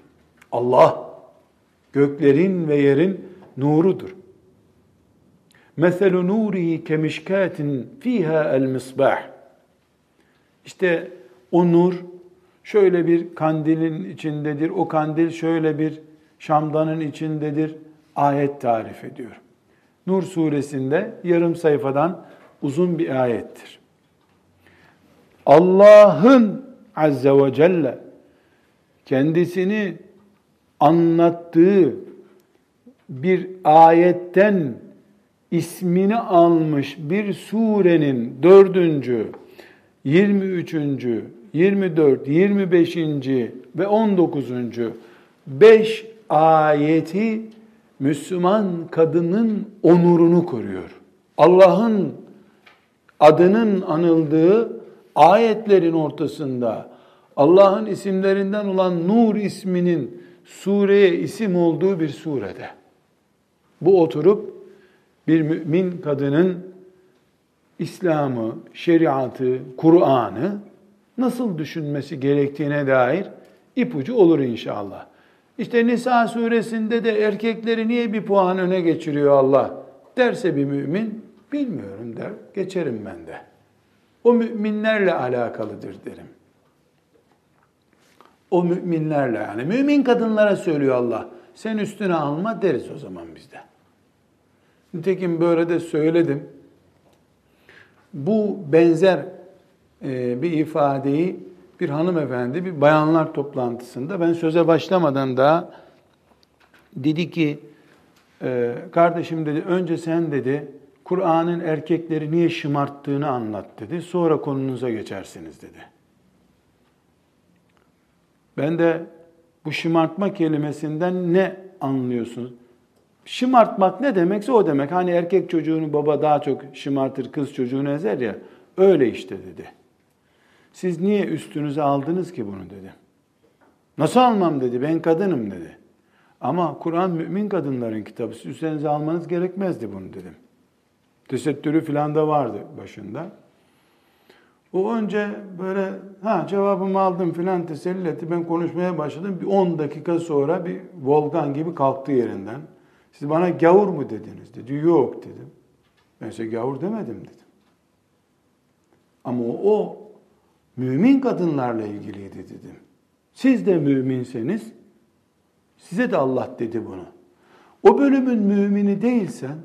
Allah göklerin ve yerin nurudur. Nurihi kemişkatin fiha el misbah. İşte o nur şöyle bir kandilin içindedir. O kandil şöyle bir şamdanın içindedir. Ayet tarif ediyor. Nur suresinde yarım sayfadan uzun bir ayettir. Allah'ın azze ve celle kendisini anlattığı bir ayetten ismini almış bir surenin dördüncü, 23. 24, 25. ve 19. beş ayeti Müslüman kadının onurunu koruyor. Allah'ın adının anıldığı ayetlerin ortasında Allah'ın isimlerinden olan Nur isminin sureye isim olduğu bir surede. Bu oturup bir mümin kadının İslam'ı, şeriatı, Kur'an'ı nasıl düşünmesi gerektiğine dair ipucu olur inşallah. İşte Nisa suresinde de erkekleri niye bir puan öne geçiriyor Allah derse bir mümin bilmiyorum der, geçerim ben de. O müminlerle alakalıdır derim. O müminlerle yani mümin kadınlara söylüyor Allah. Sen üstüne alma deriz o zaman bizde. Nitekim böyle de söyledim. Bu benzer e, bir ifadeyi bir hanımefendi bir bayanlar toplantısında ben söze başlamadan da dedi ki e, kardeşim dedi önce sen dedi Kur'an'ın erkekleri niye şımarttığını anlat dedi. Sonra konunuza geçersiniz dedi. Ben de bu şımartma kelimesinden ne anlıyorsunuz? Şımartmak ne demekse o demek. Hani erkek çocuğunu baba daha çok şımartır, kız çocuğunu ezer ya. Öyle işte dedi. Siz niye üstünüze aldınız ki bunu dedi. Nasıl almam dedi. Ben kadınım dedi. Ama Kur'an mümin kadınların kitabı. Siz üstünüze almanız gerekmezdi bunu dedim. Tesettürü filan da vardı başında. O önce böyle ha cevabımı aldım filan teselli etti. Ben konuşmaya başladım. Bir 10 dakika sonra bir volkan gibi kalktı yerinden. Siz bana gavur mu dediniz dedi. Yok dedim. Ben size gavur demedim dedim. Ama o, o mümin kadınlarla ilgiliydi dedim. Siz de müminseniz size de Allah dedi bunu. O bölümün mümini değilsen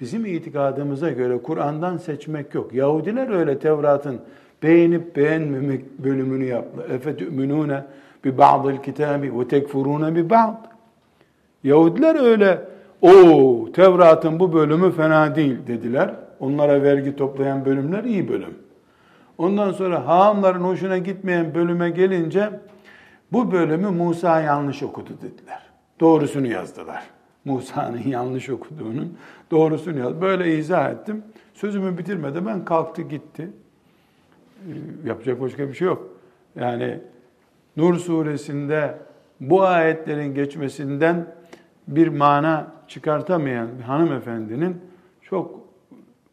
bizim itikadımıza göre Kur'an'dan seçmek yok. Yahudiler öyle Tevrat'ın beğenip beğenmemek bölümünü yaptılar. Efetü'minûne bi ba'dil kitabi ve tekfurûne bi ba'd. Yahudiler öyle o Tevrat'ın bu bölümü fena değil dediler. Onlara vergi toplayan bölümler iyi bölüm. Ondan sonra haamların hoşuna gitmeyen bölüme gelince bu bölümü Musa yanlış okudu dediler. Doğrusunu yazdılar. Musa'nın yanlış okuduğunun doğrusunu yazdı. Böyle izah ettim. Sözümü bitirmeden ben kalktı gitti. Ee, yapacak başka bir şey yok. Yani Nur suresinde bu ayetlerin geçmesinden bir mana çıkartamayan bir hanımefendinin çok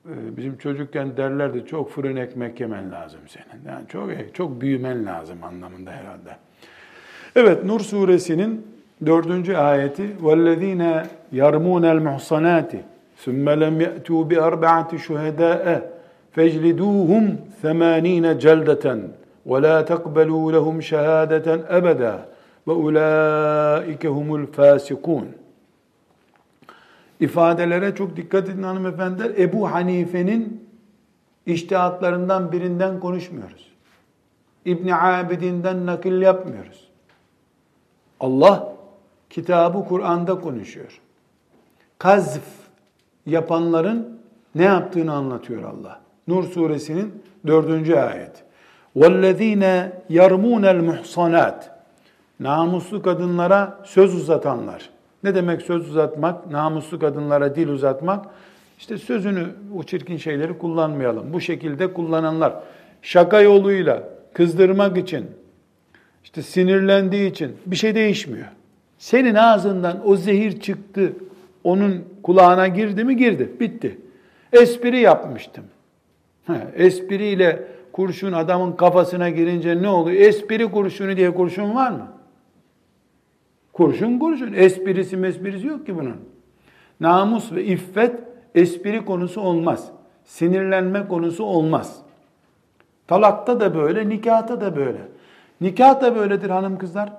e, bizim çocukken derlerdi çok fırın ekmek yemen lazım senin. Yani çok çok büyümen lazım anlamında herhalde. Evet Nur suresinin dördüncü ayeti وَالَّذ۪ينَ يَرْمُونَ الْمُحْصَنَاتِ ثُمَّ لَمْ يَأْتُوا بِأَرْبَعَةِ شُهَدَاءَ فَاجْلِدُوهُمْ ثَمَانِينَ جَلْدَةً وَلَا تَقْبَلُوا لَهُمْ شَهَادَةً أَبَدًا وَاُولَٰئِكَ هُمُ الْفَاسِقُونَ ifadelere çok dikkat edin hanımefendiler. Ebu Hanife'nin iştihatlarından birinden konuşmuyoruz. İbni Abidin'den nakil yapmıyoruz. Allah kitabı Kur'an'da konuşuyor. Kazf yapanların ne yaptığını anlatıyor Allah. Nur suresinin dördüncü ayet. وَالَّذ۪ينَ يَرْمُونَ الْمُحْصَنَاتِ Namuslu kadınlara söz uzatanlar. Ne demek söz uzatmak? Namuslu kadınlara dil uzatmak. İşte sözünü, o çirkin şeyleri kullanmayalım. Bu şekilde kullananlar şaka yoluyla kızdırmak için, işte sinirlendiği için bir şey değişmiyor. Senin ağzından o zehir çıktı, onun kulağına girdi mi girdi, bitti. Espri yapmıştım. Ha, espriyle kurşun adamın kafasına girince ne oluyor? Espri kurşunu diye kurşun var mı? Kurşun kurşun. Esprisi mesprisi yok ki bunun. Namus ve iffet espri konusu olmaz. Sinirlenme konusu olmaz. Talakta da böyle, nikahta da böyle. Nikah da böyledir hanım kızlar.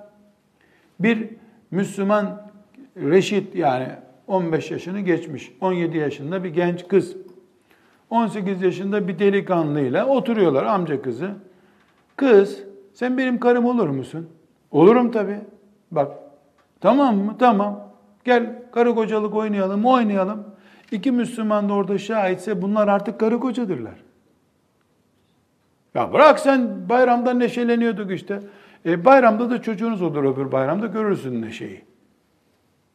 Bir Müslüman reşit yani 15 yaşını geçmiş, 17 yaşında bir genç kız, 18 yaşında bir delikanlıyla oturuyorlar amca kızı. Kız, sen benim karım olur musun? Olurum tabii. Bak, tamam mı? Tamam. Gel karı kocalık oynayalım, oynayalım. İki Müslüman da orada şahitse bunlar artık karı kocadırlar. Ya bırak sen bayramda neşeleniyorduk işte. E bayramda da çocuğunuz olur öbür bayramda görürsün neşeyi.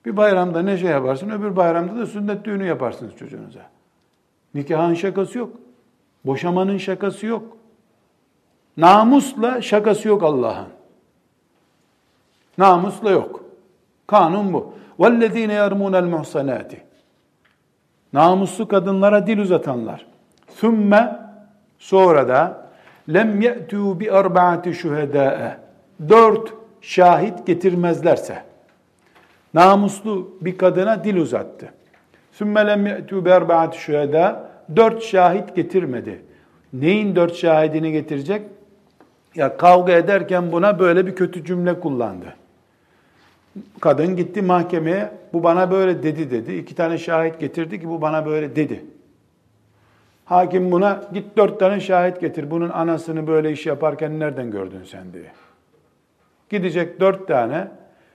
Bir bayramda neşe yaparsın, öbür bayramda da sünnet düğünü yaparsınız çocuğunuza. Nikahın şakası yok. Boşamanın şakası yok. Namusla şakası yok Allah'ın. Namusla yok. Kanun bu. وَالَّذ۪ينَ يَرْمُونَ الْمُحْسَنَاتِ Namuslu kadınlara dil uzatanlar. ثُمَّ Sonra da lem ye'tu bi arba'ati şuhedâe. Dört şahit getirmezlerse. Namuslu bir kadına dil uzattı. Sümme lem ye'tu bi arba'ati şuhedâ. Dört şahit getirmedi. Neyin dört şahidini getirecek? Ya kavga ederken buna böyle bir kötü cümle kullandı. Kadın gitti mahkemeye, bu bana böyle dedi dedi. İki tane şahit getirdi ki bu bana böyle dedi. Hakim buna git dört tane şahit getir. Bunun anasını böyle iş yaparken nereden gördün sen diye. Gidecek dört tane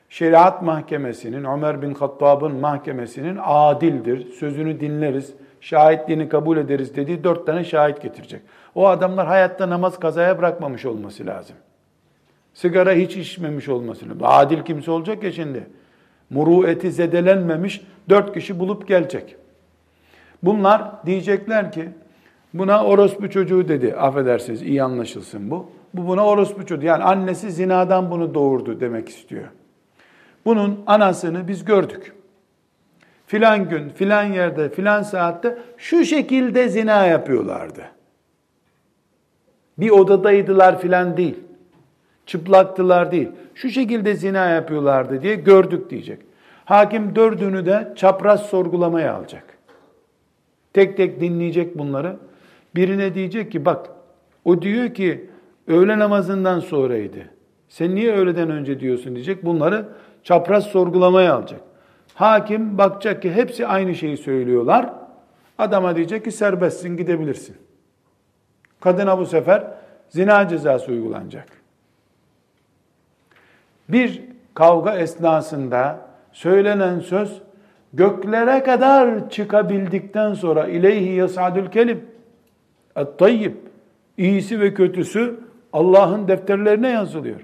şeriat mahkemesinin, Ömer bin Hattab'ın mahkemesinin adildir, sözünü dinleriz, şahitliğini kabul ederiz dediği dört tane şahit getirecek. O adamlar hayatta namaz kazaya bırakmamış olması lazım. Sigara hiç içmemiş olması lazım. Adil kimse olacak ya şimdi. Murueti zedelenmemiş dört kişi bulup gelecek. Bunlar diyecekler ki buna orospu çocuğu dedi. Affedersiniz iyi anlaşılsın bu. Bu buna orospu çocuğu. Yani annesi zinadan bunu doğurdu demek istiyor. Bunun anasını biz gördük. Filan gün, filan yerde, filan saatte şu şekilde zina yapıyorlardı. Bir odadaydılar filan değil. Çıplaktılar değil. Şu şekilde zina yapıyorlardı diye gördük diyecek. Hakim dördünü de çapraz sorgulamaya alacak. Tek tek dinleyecek bunları. Birine diyecek ki bak o diyor ki öğle namazından sonraydı. Sen niye öğleden önce diyorsun diyecek. Bunları çapraz sorgulamaya alacak. Hakim bakacak ki hepsi aynı şeyi söylüyorlar. Adama diyecek ki serbestsin gidebilirsin. Kadına bu sefer zina cezası uygulanacak. Bir kavga esnasında söylenen söz göklere kadar çıkabildikten sonra ileyhi yasadül kelim et-tayyib iyisi ve kötüsü Allah'ın defterlerine yazılıyor.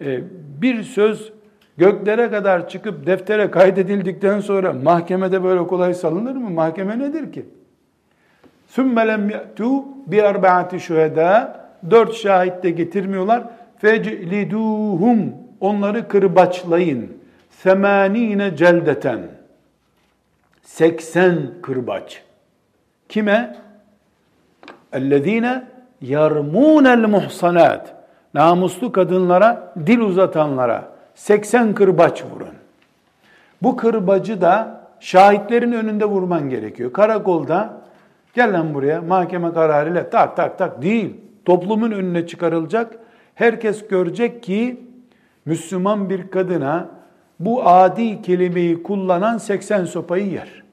Ee, bir söz göklere kadar çıkıp deftere kaydedildikten sonra mahkemede böyle kolay salınır mı? Mahkeme nedir ki? Sümmelem ye'tu bi erbaati şühedâ dört şahit de getirmiyorlar fecliduhum onları kırbaçlayın. Semanine celdeten. 80 kırbaç. Kime? Ellezine yarmunel muhsanat. Namuslu kadınlara, dil uzatanlara 80 kırbaç vurun. Bu kırbacı da şahitlerin önünde vurman gerekiyor. Karakolda gel lan buraya mahkeme kararıyla tak tak tak değil. Toplumun önüne çıkarılacak Herkes görecek ki Müslüman bir kadına bu adi kelimeyi kullanan 80 sopayı yer.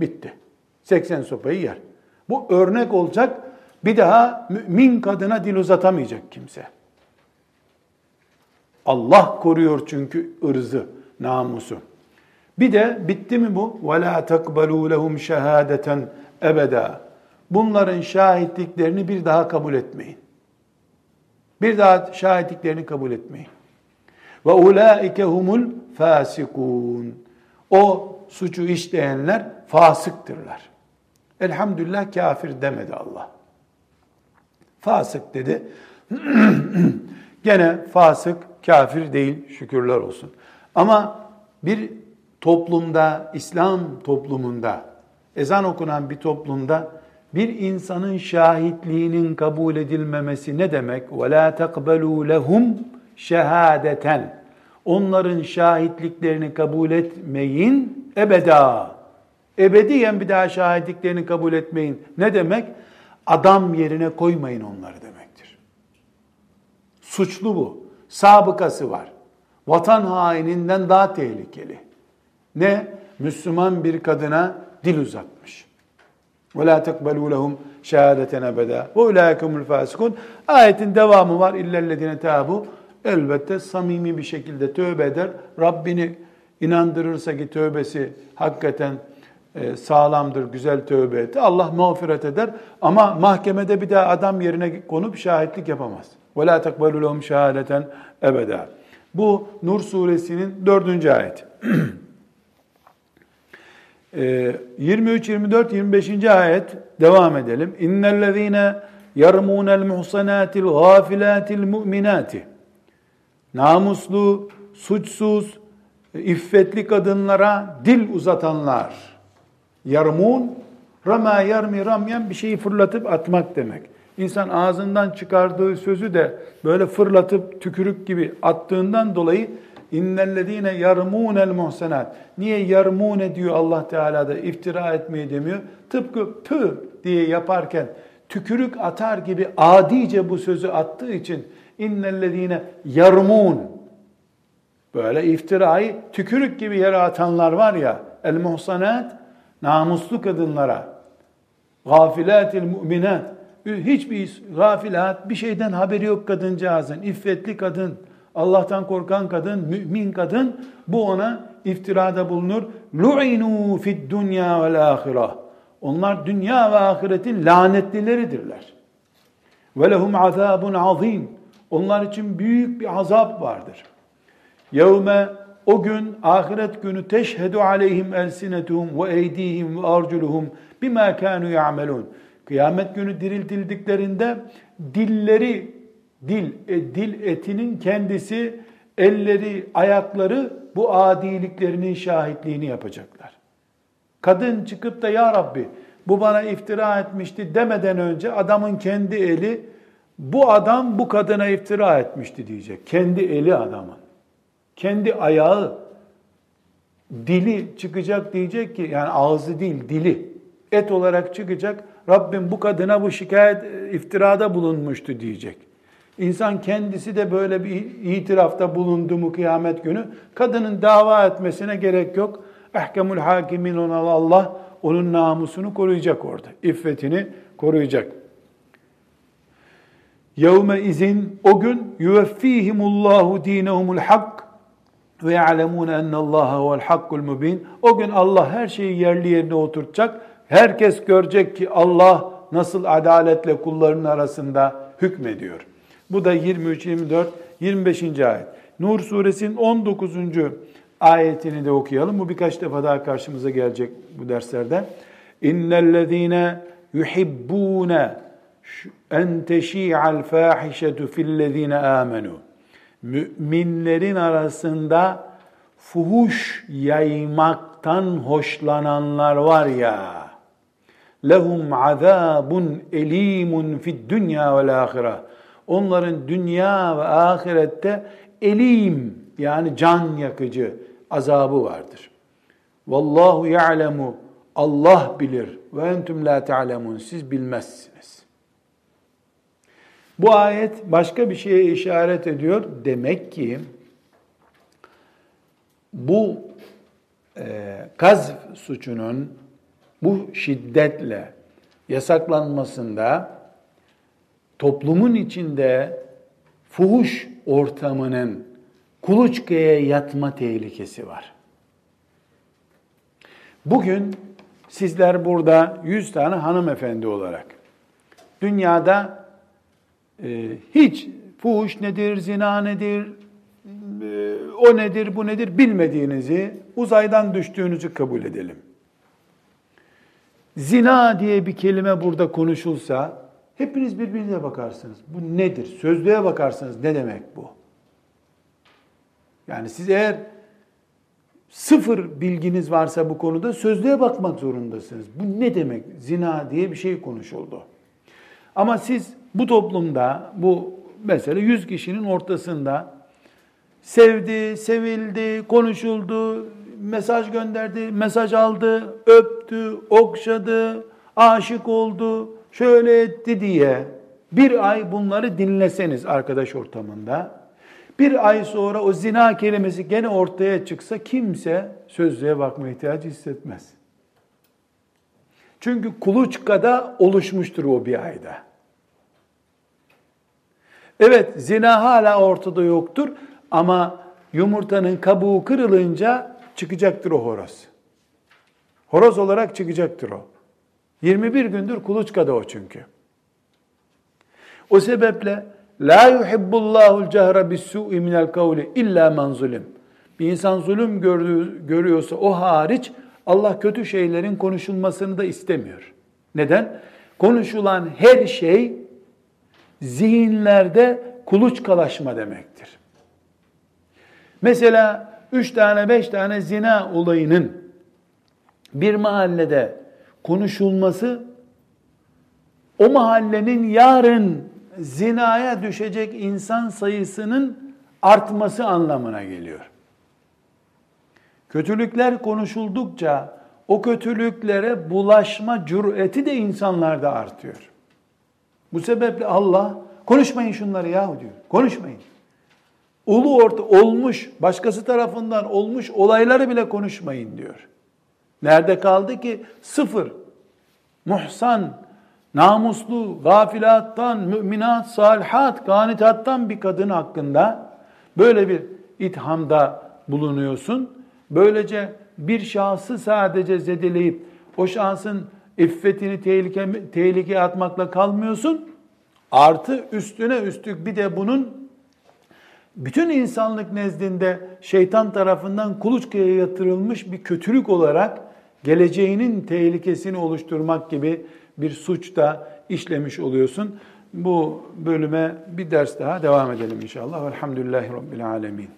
Bitti. 80 sopayı yer. Bu örnek olacak. Bir daha mümin kadına dil uzatamayacak kimse. Allah koruyor çünkü ırzı, namusu. Bir de bitti mi bu? وَلَا تَقْبَلُوا لَهُمْ شَهَادَةً ebeda. Bunların şahitliklerini bir daha kabul etmeyin. Bir daha şahitliklerini kabul etmeyin. Ve ulaike humul fasikun. O suçu işleyenler fasıktırlar. Elhamdülillah kafir demedi Allah. Fasık dedi. Gene fasık kafir değil şükürler olsun. Ama bir toplumda, İslam toplumunda, ezan okunan bir toplumda bir insanın şahitliğinin kabul edilmemesi ne demek? وَلَا تَقْبَلُوا لَهُمْ şehadeten. Onların şahitliklerini kabul etmeyin ebeda. Ebediyen bir daha şahitliklerini kabul etmeyin. Ne demek? Adam yerine koymayın onları demektir. Suçlu bu. Sabıkası var. Vatan haininden daha tehlikeli. Ne? Müslüman bir kadına dil uzatmış. وَلَا تَقْبَلُوا لَهُمْ شَهَادَةً اَبَدًا وَاُولَٰئِكُمُ الْفَاسِقُونَ Ayetin devamı var. اِلَّا الَّذِينَ تَابُوا Elbette samimi bir şekilde tövbe eder. Rabbini inandırırsa ki tövbesi hakikaten e, sağlamdır, güzel tövbe etti. Allah mağfiret eder ama mahkemede bir daha adam yerine konup şahitlik yapamaz. وَلَا تَقْبَلُوا لَهُمْ شَهَادَةً اَبَدًا Bu Nur suresinin dördüncü ayet. 23, 24, 25. ayet devam edelim. İnnellezîne yarmûnel muhsanâtil gâfilâtil mu'minâti. Namuslu, suçsuz, iffetli kadınlara dil uzatanlar. Yarmun, rama yarmi ramyen bir şeyi fırlatıp atmak demek. İnsan ağzından çıkardığı sözü de böyle fırlatıp tükürük gibi attığından dolayı İnnellezîne yarmûnel muhsenat. Niye yarmûne diyor Allah Teala da iftira etmeyi demiyor. Tıpkı pü diye yaparken tükürük atar gibi adice bu sözü attığı için innellezîne yarmûn böyle iftirayı tükürük gibi yere atanlar var ya el muhsanat namuslu kadınlara gafilatil mu'minat hiçbir gafilat bir şeyden haberi yok kadıncağızın iffetli kadın Allah'tan korkan kadın, mümin kadın bu ona iftirada bulunur. Lu'inu fid dunya vel ahireh. Onlar dünya ve ahiretin lanetlileridirler. Ve lehum azabun azim. Onlar için büyük bir azap vardır. Yevme o gün ahiret günü teşhedü aleyhim elsinetuhum ve eydihim ve arculuhum bima kanu ya'melun. Kıyamet günü diriltildiklerinde dilleri Dil, e, dil etinin kendisi, elleri, ayakları bu adiliklerinin şahitliğini yapacaklar. Kadın çıkıp da ya Rabbi bu bana iftira etmişti demeden önce adamın kendi eli bu adam bu kadına iftira etmişti diyecek. Kendi eli adamın. Kendi ayağı, dili çıkacak diyecek ki yani ağzı değil dili et olarak çıkacak. Rabbim bu kadına bu şikayet iftirada bulunmuştu diyecek. İnsan kendisi de böyle bir itirafta bulundu mu kıyamet günü, kadının dava etmesine gerek yok. Ehkemul hakimin ona Allah onun namusunu koruyacak orada. İffetini koruyacak. Yevme izin o gün yuveffihimullahu dinehumul hak ve ya'lemun ennallaha huvel hakkul mubin. O gün Allah her şeyi yerli yerine oturtacak. Herkes görecek ki Allah nasıl adaletle kullarının arasında hükmediyor. Bu da 23, 24, 25. ayet. Nur suresinin 19. ayetini de okuyalım. Bu birkaç defa daha karşımıza gelecek bu derslerde. İnnellezîne yuhibbûne en teşî'al fâhişetu fillezîne âmenû. Müminlerin arasında fuhuş yaymaktan hoşlananlar var ya, lehum azabun elimun fid dünya vel ahire onların dünya ve ahirette elim yani can yakıcı azabı vardır. Vallahu ya'lemu Allah bilir ve entüm la ta'lemun siz bilmezsiniz. Bu ayet başka bir şeye işaret ediyor. Demek ki bu e, gazf suçunun bu şiddetle yasaklanmasında toplumun içinde fuhuş ortamının kuluçkaya yatma tehlikesi var. Bugün sizler burada 100 tane hanımefendi olarak dünyada e, hiç fuhuş nedir, zina nedir, e, o nedir, bu nedir bilmediğinizi, uzaydan düştüğünüzü kabul edelim. Zina diye bir kelime burada konuşulsa Hepiniz birbirinize bakarsınız. Bu nedir? Sözlüğe bakarsınız. Ne demek bu? Yani siz eğer sıfır bilginiz varsa bu konuda sözlüğe bakmak zorundasınız. Bu ne demek? Zina diye bir şey konuşuldu. Ama siz bu toplumda, bu mesela 100 kişinin ortasında sevdi, sevildi, konuşuldu, mesaj gönderdi, mesaj aldı, öptü, okşadı, aşık oldu, şöyle etti diye bir ay bunları dinleseniz arkadaş ortamında, bir ay sonra o zina kelimesi gene ortaya çıksa kimse sözlüğe bakma ihtiyacı hissetmez. Çünkü kuluçkada oluşmuştur o bir ayda. Evet zina hala ortada yoktur ama yumurtanın kabuğu kırılınca çıkacaktır o horoz. Horoz olarak çıkacaktır o. 21 gündür kuluçkada o çünkü. O sebeple la yuhibbullahul cehre bis-su'i minel kavli illa men zulim. Bir insan zulüm görüyorsa o hariç Allah kötü şeylerin konuşulmasını da istemiyor. Neden? Konuşulan her şey zihinlerde kuluçkalaşma demektir. Mesela üç tane beş tane zina olayının bir mahallede konuşulması o mahallenin yarın zinaya düşecek insan sayısının artması anlamına geliyor. Kötülükler konuşuldukça o kötülüklere bulaşma cüreti de insanlarda artıyor. Bu sebeple Allah konuşmayın şunları yahu diyor. Konuşmayın. Ulu orta olmuş, başkası tarafından olmuş olayları bile konuşmayın diyor. Nerede kaldı ki? Sıfır. Muhsan, namuslu, gafilattan, müminat, salihat, ganitattan bir kadın hakkında böyle bir ithamda bulunuyorsun. Böylece bir şahsı sadece zedeleyip o şahsın iffetini tehlike, tehlikeye atmakla kalmıyorsun. Artı üstüne üstlük bir de bunun bütün insanlık nezdinde şeytan tarafından kuluçkaya yatırılmış bir kötülük olarak geleceğinin tehlikesini oluşturmak gibi bir suç da işlemiş oluyorsun. Bu bölüme bir ders daha devam edelim inşallah. Elhamdülillahi Rabbil Alemin.